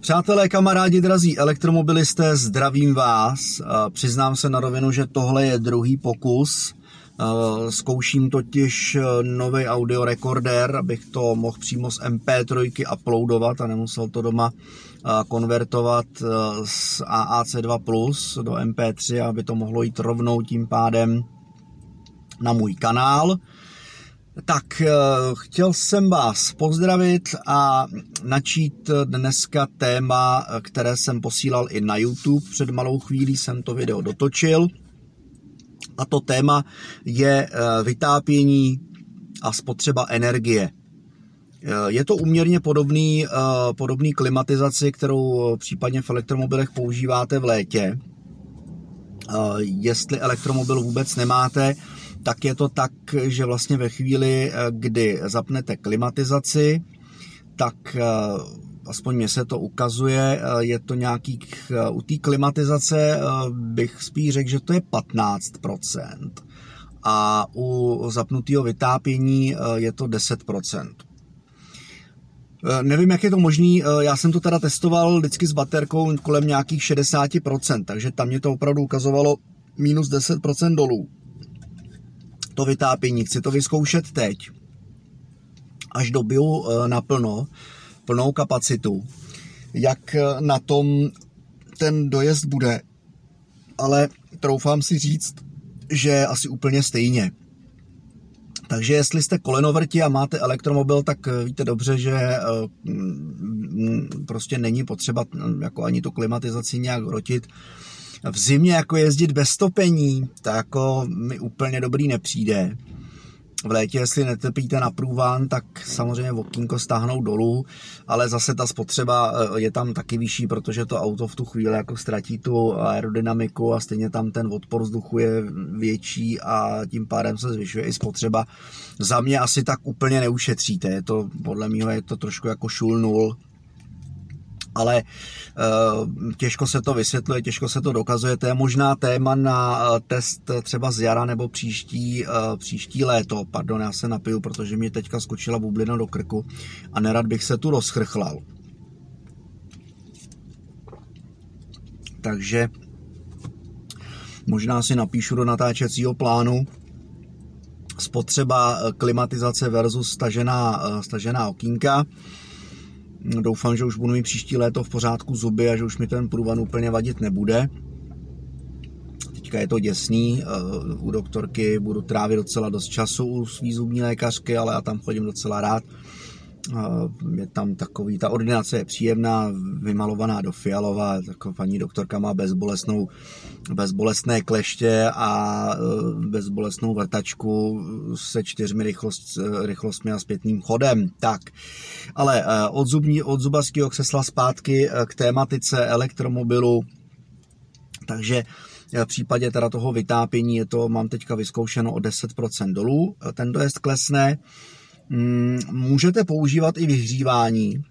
Přátelé, kamarádi, drazí elektromobilisté, zdravím vás. Přiznám se na rovinu, že tohle je druhý pokus. Zkouším totiž nový audio recorder, abych to mohl přímo z MP3 uploadovat a nemusel to doma konvertovat z AAC2 Plus do MP3, aby to mohlo jít rovnou tím pádem na můj kanál. Tak, eh, chtěl jsem vás pozdravit a načít dneska téma, které jsem posílal i na YouTube. Před malou chvílí jsem to video dotočil. A to téma je eh, vytápění a spotřeba energie. Eh, je to uměrně podobný, podobný klimatizaci, kterou případně v elektromobilech používáte v létě. Jestli elektromobil vůbec nemáte, tak je to tak, že vlastně ve chvíli, eh, kdy zapnete klimatizaci, tak eh, aspoň mě se to ukazuje, eh, je to nějaký, u té klimatizace bych spíš řekl, že to je 15%. A u zapnutého vytápění je to 10%. Nevím, jak je to možný, já jsem to teda testoval vždycky s baterkou kolem nějakých 60%, takže tam mě to opravdu ukazovalo minus 10% dolů to vytápění. Chci to vyzkoušet teď, až dobiju eh, naplno, plnou kapacitu, jak eh, na tom ten dojezd bude. Ale troufám si říct, že asi úplně stejně. Takže jestli jste kolenovrti a máte elektromobil, tak eh, víte dobře, že prostě není potřeba jako ani tu klimatizaci nějak rotit v zimě jako jezdit bez topení, to jako mi úplně dobrý nepřijde. V létě, jestli netepíte na průvan, tak samozřejmě okýnko stáhnou dolů, ale zase ta spotřeba eh, je tam taky vyšší, protože to auto v tu chvíli jako ztratí tu aerodynamiku a stejně tam ten odpor vzduchu je větší a tím pádem se zvyšuje i spotřeba. Za mě asi tak úplně neušetříte, je to podle mě je to trošku jako šul nul, ale uh, těžko se to vysvětluje, těžko se to dokazuje. To je možná téma na uh, test třeba z jara nebo příští, uh, příští léto. Pardon, já se napiju, protože mi teďka skočila bublina do krku a nerad bych se tu rozchrchlal. Takže možná si napíšu do natáčecího plánu spotřeba klimatizace versus stažená, stažená okýnka. Doufám, že už budu mít příští léto v pořádku zuby a že už mi ten průvan úplně vadit nebude. Teďka je to děsný, eh, u doktorky budu trávit docela dost času u svý zubní lékařky, ale já tam chodím docela rád je tam takový, ta ordinace je příjemná, vymalovaná do fialova, taková paní doktorka má bezbolesnou, bezbolestné kleště a e, bezbolestnou vrtačku se čtyřmi rychlost, rychlostmi a zpětným chodem. Tak, ale e, od, zubní, od zubařského křesla zpátky e, k tématice elektromobilu, takže v případě teda toho vytápění je to, mám teďka vyzkoušeno o 10% dolů, ten dojezd klesne, můžete používat i vyhřívání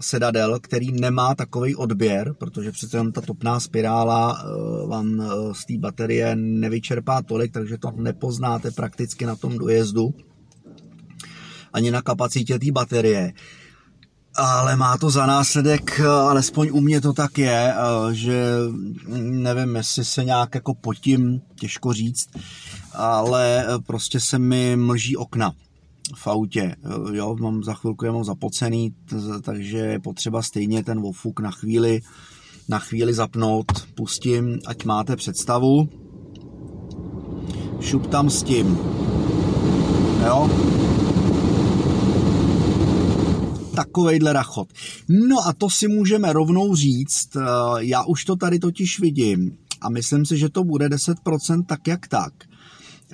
sedadel, který nemá takový odběr, protože přece jenom ta topná spirála eh, vám eh, z té baterie nevyčerpá tolik, takže to nepoznáte prakticky na tom dojezdu ani na kapacitě té baterie. Ale má to za následek, eh, alespoň u mě to tak je, že nevím, jestli se nějak jako potím, těžko říct, ale prostě se mi mlží okna v autě. Jo, mám za chvilku je mám zapocený, takže je potřeba stejně ten ofuk na chvíli, na chvíli zapnout. Pustím, ať máte představu. Šup tam s tím. Jo. Takovejhle rachot. No a to si můžeme rovnou říct, eh, já už to tady totiž vidím a myslím si, že to bude 10% tak jak tak.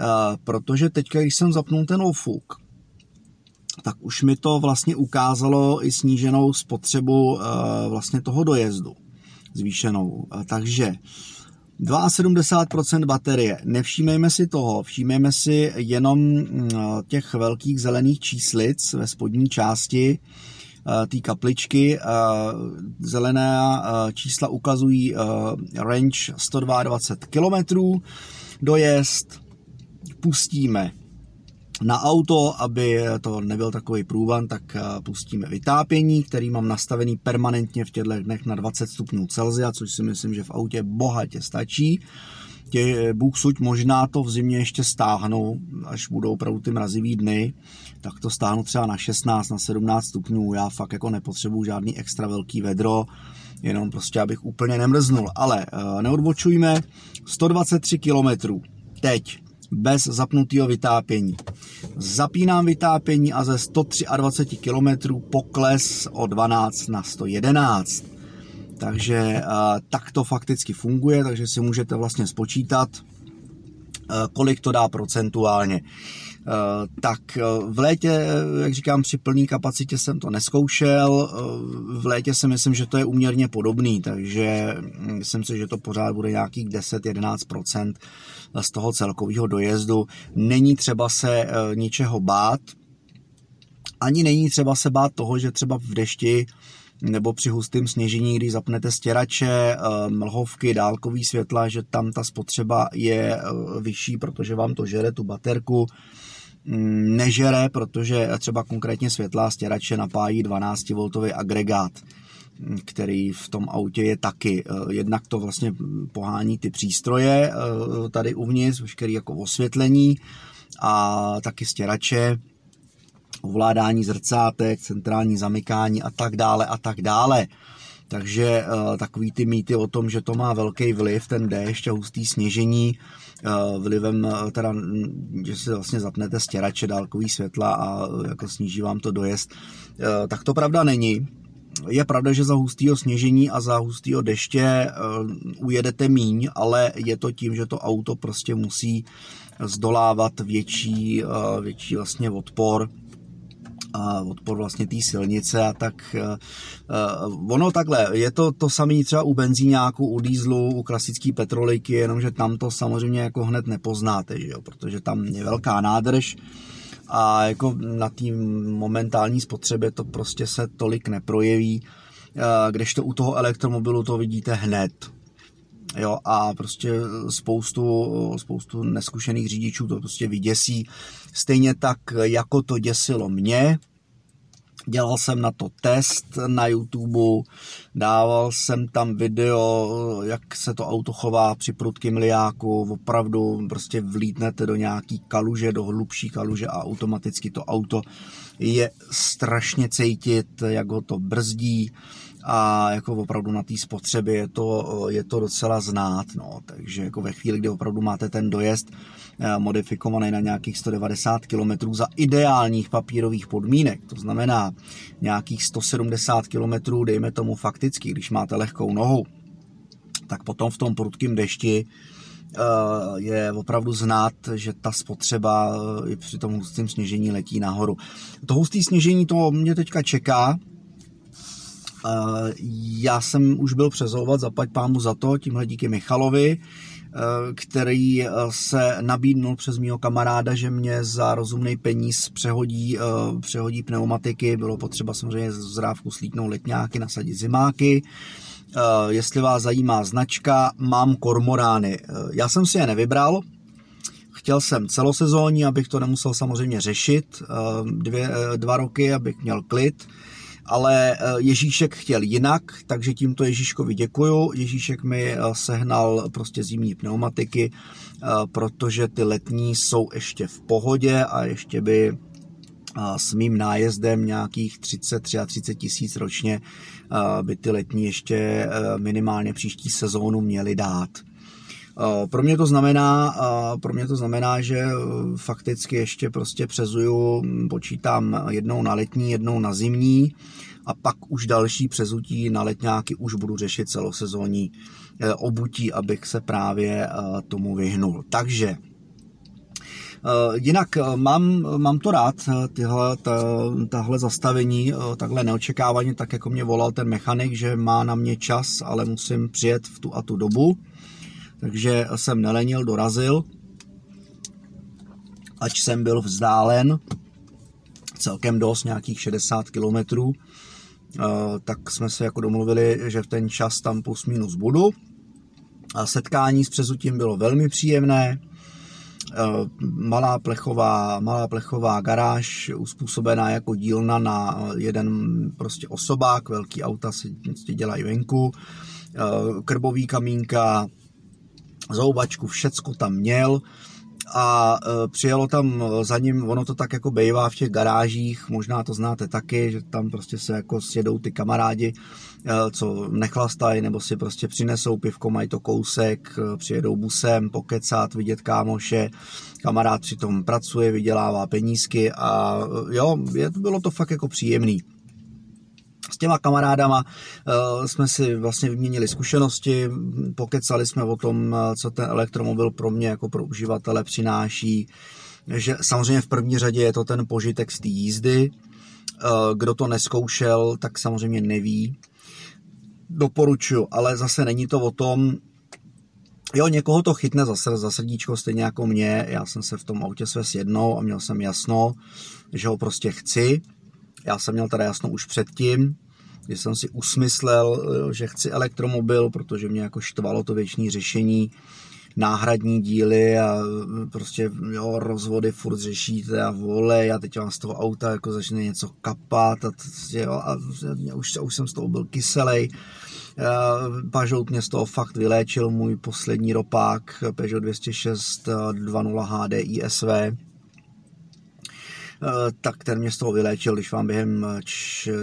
Eh, protože teďka, když jsem zapnul ten ofuk, tak už mi to vlastně ukázalo i sníženou spotřebu eh, vlastně toho dojezdu zvýšenou. Eh, takže 72% baterie. Nevšímejme si toho, všímejme si jenom mm, těch velkých zelených číslic ve spodní části eh, té kapličky. Zelené čísla ukazují range 122 km. Dojezd pustíme Na auto, aby to nebyl takový průvan, tak eh, pustíme vytápění, který mám nastavený permanentně v těchto dnech na 20 stupňů Celsia, což si myslím, že v autě bohatě stačí. Tě, Bůh suď možná to v zimě ještě stáhnou, až budou opravdu ty mrazivý dny, tak to stáhnu třeba na 16, na 17 stupňů. Já fakt jako nepotřebuju žádný extra velký vedro, jenom prostě abych úplně nemrznul. Ale uh, neodbočujme, 123 km teď bez zapnutého vytápění. Zapínám vytápění a ze 123 km pokles o 12 na 111. Takže uh, tak to fakticky funguje, takže si můžete vlastně spočítat, uh, kolik to dá procentuálně. Eh, tak eh, v létě, jak říkám, při plné kapacitě jsem to neskoušel, eh, v létě si myslím, že to je uměrně podobný, takže hm, myslím si, že to pořád bude nějakých 10-11% z toho celkového dojezdu. Není třeba se ničeho bát, ani není třeba se bát toho, že třeba v dešti nebo při hustém sněžení, když zapnete stěrače, mlhovky, dálkový světla, že tam ta spotřeba je vyšší, protože vám to žere tu baterku nežere, protože třeba konkrétně světlá stěrače napájí 12V agregát mm, který v tom autě je taky. Eh, jednak to vlastně pohání ty přístroje eh, tady uvnitř, veškerý jako osvětlení a taky stěrače, ovládání zrcátek, centrální zamykání a tak dále a tak dále. Takže uh, takový ty mýty o tom, že to má velký vliv, ten déšť a hustý sněžení, vlivem uh, teda, že si vlastně zapnete stěrače dálkový světla a jako sníží vám to dojezd, tak to pravda není. Je pravda, že za hustého sněžení a za hustého deště ujedete míň, ale je to tím, že to auto prostě musí zdolávat větší, větší vlastně odpor a odpor vlastně té silnice a tak uh, ono takhle, je to to samé třeba u benzíňáku, u dýzlu, u klasické petroliky, jenomže tam to samozřejmě jako hned nepoznáte, že jo? protože tam je velká nádrž a jako na té momentální spotřebě to prostě se tolik neprojeví, uh, kdežto u toho elektromobilu to vidíte hned, jo, a prostě spoustu, spoustu neskušených řidičů to prostě vyděsí. Stejně tak, jako to děsilo mě, dělal jsem na to test na YouTube, dával jsem tam video, jak se to auto chová při prudkém liáku, opravdu prostě vlítnete do nějaký kaluže, do hlubší kaluže a automaticky to auto je strašně cítit, jak ho to brzdí, a jako opravdu na té spotřebě je to, je to docela znát, no, takže jako ve chvíli, kdy opravdu máte ten dojezd eh, modifikovaný na nějakých 190 km za ideálních papírových podmínek, to znamená nějakých 170 km, dejme tomu fakticky, když máte lehkou nohu, tak potom v tom prudkém dešti eh, je opravdu znát, že ta spotřeba eh, i při tom hustém sněžení letí nahoru. To husté sněžení to mě teďka čeká, já jsem už byl přezouvat, zapať pámu za to, tímhle díky Michalovi, eh, který se nabídnul přes mýho kamaráda, že mě za rozumný peníz přehodí, eh, přehodí pneumatiky, bylo potřeba samozřejmě z zrávku slítnout letňáky, nasadit zimáky, jestli vás zajímá značka, mám kormorány. Já jsem si je nevybral, chtěl jsem celosezónní, abych to nemusel samozřejmě řešit, dvě, dva roky, abych měl klid, ale eh, Ježíšek chtěl jinak, takže tímto Ježíškovi děkuju. Ježíšek mi eh, sehnal prostě zimní pneumatiky, eh, protože ty letní jsou ještě v pohodě a ještě by s mým nájezdem nějakých 30, 33 tisíc ročně by ty letní ještě minimálně příští sezónu měly dát. Pro mě to znamená, pro mě to znamená, že fakticky ještě prostě přezuju, počítám jednou na letní, jednou na zimní a pak už další přezutí na letňáky už budu řešit celosezónní obutí, abych se právě tomu vyhnul. Takže Jinak mám, mám to rád, tyhle, ta, tahle zastavení, takhle neočekávaně, tak jako mě volal ten mechanik, že má na mě čas, ale musím přijet v tu a tu dobu takže jsem nelenil, dorazil, ač jsem byl vzdálen celkem dost, nějakých 60 kilometrů, eh, tak jsme se jako domluvili, že v ten čas tam plus minus budu. A setkání s přezutím bylo velmi příjemné. malá plechová, malá plechová garáž uspůsobená jako dílna na jeden prostě osobák, velký auta si dělají venku, krbový kamínka, zoubačku, všecko tam měl a e, přijelo tam za ním, ono to tak jako bejvá v těch garážích, možná to znáte taky, že tam prostě se jako sjedou ty kamarádi, e, co nechlastají, nebo si prostě přinesou pivko, mají to kousek, e, přijedou busem, pokecat, vidět kámoše, kamarád přitom pracuje, vydělává penízky a jo, je, bylo to fakt jako příjemný těma kamarádama uh, jsme si vlastně vyměnili zkušenosti, pokecali jsme o tom, eh, co ten elektromobil pro mě jako pro uživatele přináší, že samozřejmě v první řadě je to ten požitek z té jízdy, uh, kdo to neskoušel, tak samozřejmě neví. Doporučuji, ale zase není to o tom, Jo, někoho to chytne za, za srdíčko, stejně jako mě. Já jsem se v tom autě svez jednou a měl jsem jasno, že ho prostě chci já jsem měl teda jasno už předtím, kdy jsem si usmyslel, eh, že chci elektromobil, protože mě jako štvalo to věční řešení, náhradní díly a eh, prostě jo, rozvody furt řešíte a vole a teď vám z toho auta jako začne něco kapat a, jo, a už, už jsem z toho byl kyselej. Eh, Pažout mě z toho fakt vyléčil můj poslední ropák Peugeot 206 2.0 HDI SV Eh, tak ten mě z toho vyléčil, když vám během eh,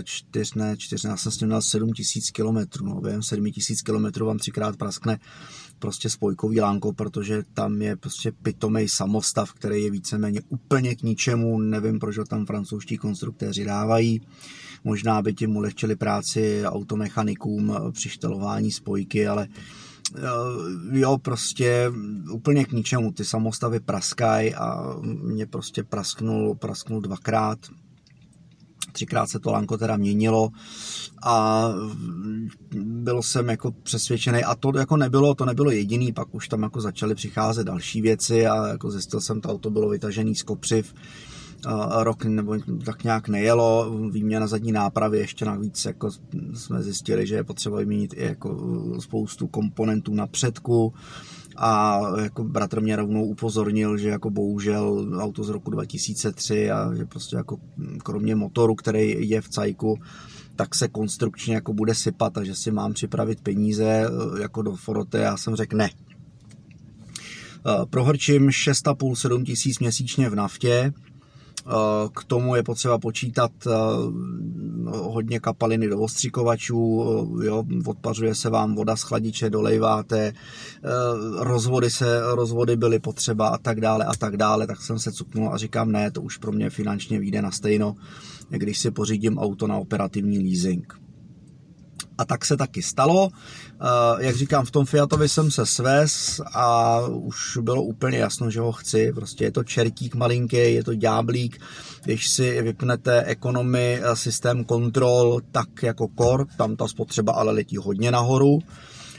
čtyř, ne, čtyř, já jsem s ním měl 7 tisíc kilometrů, no, během 7 tisíc kilometrů vám třikrát praskne prostě spojkový lánko, protože tam je prostě pitomej samostav, který je víceméně úplně k ničemu, nevím, proč ho tam francouzští konstruktéři dávají, možná by tím ulehčili práci automechanikům při štelování spojky, ale Eh, jo, prostě úplně k ničemu. Ty samostavy praskají a mě prostě prasknul, prasknul dvakrát. Třikrát se to lanko teda měnilo a byl jsem jako přesvědčený a to jako nebylo, to nebylo jediný, pak už tam jako začaly přicházet další věci a jako zjistil jsem, to auto bylo vytažený z kopřiv, rok nebo tak nějak nejelo, výměna zadní nápravy ještě navíc jako jsme zjistili, že je potřeba vyměnit i jako spoustu komponentů na předku a jako bratr mě rovnou upozornil, že jako bohužel auto z roku 2003 a že prostě jako kromě motoru, který je v cajku, tak se konstrukčně jako bude sypat a že si mám připravit peníze jako do Forote. Já jsem řekl ne. Prohrčím 6,5-7 tisíc měsíčně v naftě, k tomu je potřeba počítat eh, hodně kapaliny do ostřikovačů, eh, jo, odpařuje se vám voda z chladiče, dolejváte, rozvody, se, rozvody byly potřeba a tak dále a tak dále, tak jsem se cuknul a říkám, ne, to už pro mě finančně vyjde na stejno, když si pořídím auto na operativní leasing. A tak se taky stalo. Eh, jak říkám, v tom Fiatovi jsem se svez a už bylo úplně jasno, že ho chci. Prostě je to čertík malinký, je to ďáblík. Když si vypnete ekonomy, eh, systém kontrol, tak jako Core, tam ta spotřeba ale letí hodně nahoru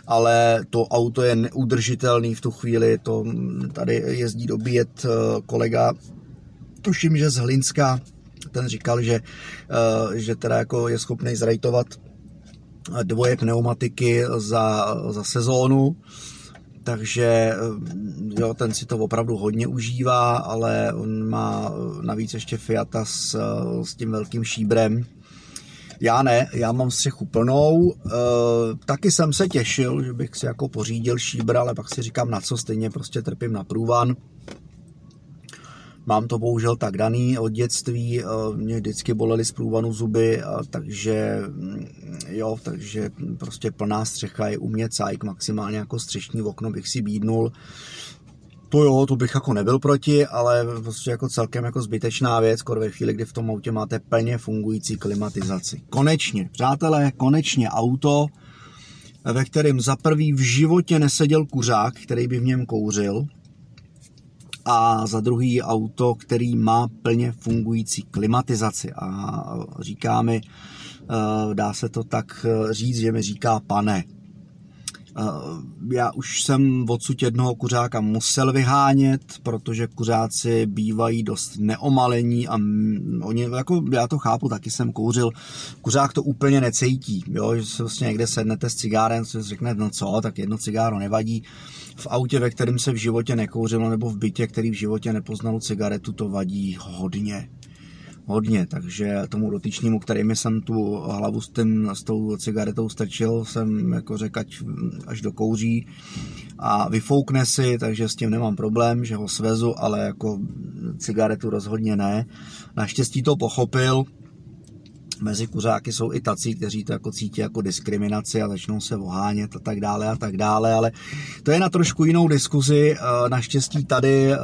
ale to auto je neudržitelný v tu chvíli, to tady jezdí dobíjet eh, kolega, tuším, že z Hlinska, ten říkal, že, že teda jako je schopný zrajtovat dvoje pneumatiky za, za sezónu, takže eh, jo, ten si to opravdu hodně užívá, ale on má navíc ještě Fiata s, s tím velkým šíbrem. Já ne, já mám střechu plnou, e, taky jsem se těšil, že bych si jako pořídil šíbr, ale pak si říkám na co, stejně prostě trpím na průvan. Mám to bohužel tak daný od dětství, eh, mě vždycky bolely z průvanu zuby, takže jo, takže prostě plná střecha je u mě cajk, maximálně jako střešní okno bych si bídnul. To jo, to bych jako nebyl proti, ale prostě jako celkem jako zbytečná věc, skoro ve chvíli, kdy v tom autě máte plně fungující klimatizaci. Konečně, přátelé, konečně auto, ve kterém za prvý v životě neseděl kuřák, který by v něm kouřil, a za druhý auto, který má plně fungující klimatizaci a říká mi, dá se to tak říct, že mi říká pane. já už jsem odsud jednoho kuřáka musel vyhánět, protože kuřáci bývají dost neomalení a oni, jako já to chápu, taky jsem kouřil. Kuřák to úplně necejtí, jo, že se vlastně někde sednete s cigárem, si řekne, no co, tak jedno cigáro nevadí. V autě, ve kterém se v životě nekouřilo, nebo v bytě, který v životě nepoznal cigaretu, to vadí hodně hodně, takže tomu dotyčnému, kterými jsem tu hlavu s, tím, s tou cigaretou strčil, jsem jako řekl, ať až do kouří a vyfoukne si, takže s tím nemám problém, že ho svezu, ale jako cigaretu rozhodně ne. Naštěstí to pochopil, mezi kuřáky jsou i tací, kteří to jako cítí jako diskriminaci a začnou se ohánět a tak dále a tak dále, ale to je na trošku jinou diskuzi. Eh, naštěstí tady eh,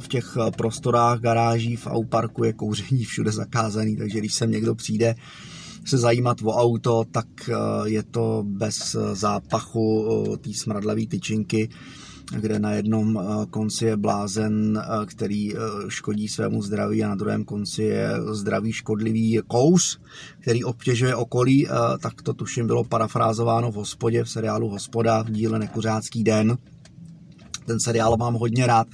v těch prostorách garáží v Auparku je kouření všude zakázaný, takže když sem někdo přijde se zajímat o auto, tak eh, je to bez zápachu té smradlavé tyčinky kde na jednom eh, konci je blázen, eh, který eh, škodí svému zdraví a na druhém konci je zdravý škodlivý kous, který obtěžuje okolí, tak to tuším bylo parafrázováno v hospodě, v seriálu Hospoda v díle Nekuřácký den. Ten seriál mám hodně rád.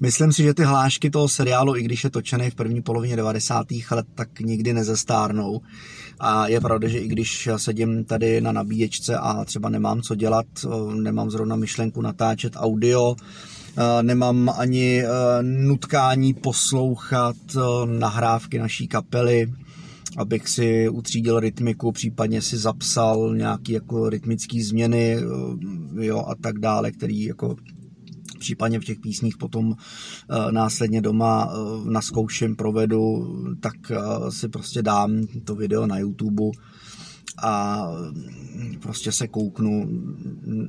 Myslím si, že ty hlášky toho seriálu, i když je točený v první polovině 90. let, tak nikdy nezestárnou. A je pravda, že i když sedím tady na nabíječce a třeba nemám co dělat, nemám zrovna myšlenku natáčet audio, nemám ani nutkání poslouchat nahrávky naší kapely, abych si utřídil rytmiku, případně si zapsal nějaký jako rytmický změny jo, a tak dále, který jako případně v těch písních potom eh, následně doma eh, naskouším, provedu, tak eh, si prostě dám to video na YouTube a prostě se kouknu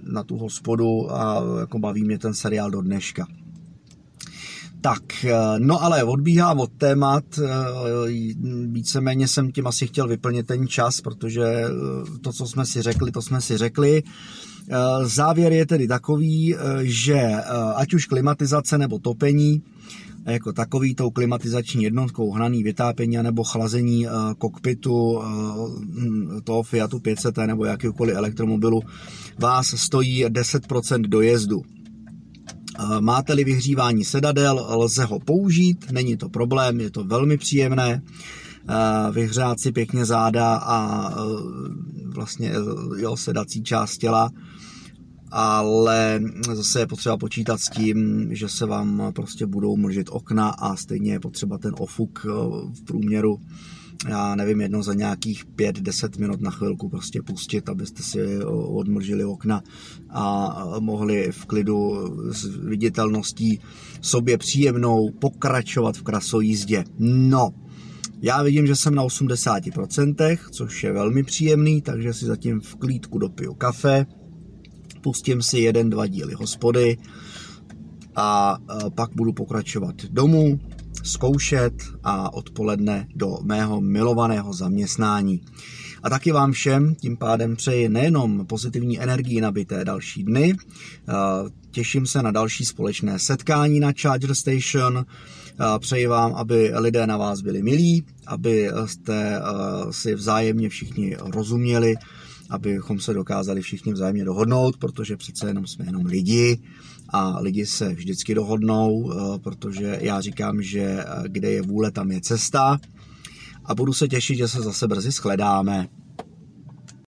na tu hospodu a jako baví mě ten seriál do dneška. Tak, no ale odbíhám od témat, víceméně jsem tím asi chtěl vyplnit ten čas, protože to, co jsme si řekli, to jsme si řekli. Eh, závěr je tedy takový, eh, že eh, ať už klimatizace nebo topení, jako takový tou klimatizační jednotkou hnaný vytápění nebo chlazení kokpitu hm, toho Fiatu 500 nebo jakýkoliv elektromobilu vás stojí 10% dojezdu. Máte-li vyhřívání sedadel, lze ho použít, není to problém, je to velmi příjemné vyhřát si pěkně záda a vlastně jo, sedací část těla ale zase je potřeba počítat s tím, že se vám prostě budou mlžit okna a stejně je potřeba ten ofuk eh, v průměru já nevím, jedno za nějakých 5-10 minut na chvilku prostě pustit, abyste si eh, odmlžili okna a mohli v klidu s viditelností sobě příjemnou pokračovat v krasojízdě. No, já vidím, že jsem na 80%, což je velmi příjemný, takže si zatím v klídku dopiju kafe, pustím si jeden, dva díly hospody a pak budu pokračovat domů, zkoušet a odpoledne do mého milovaného zaměstnání. A taky vám všem tím pádem přeji nejenom pozitivní energii nabité další dny, těším se na další společné setkání na Charger Station, přeji vám, aby lidé na vás byli milí, aby jste si vzájemně všichni rozuměli, abychom se dokázali všichni vzájemně dohodnout, protože přece jenom jsme jenom lidi a lidi se vždycky dohodnou, eh, protože já říkám, že eh, kde je vůle, tam je cesta a budu se těšit, že se zase brzy shledáme.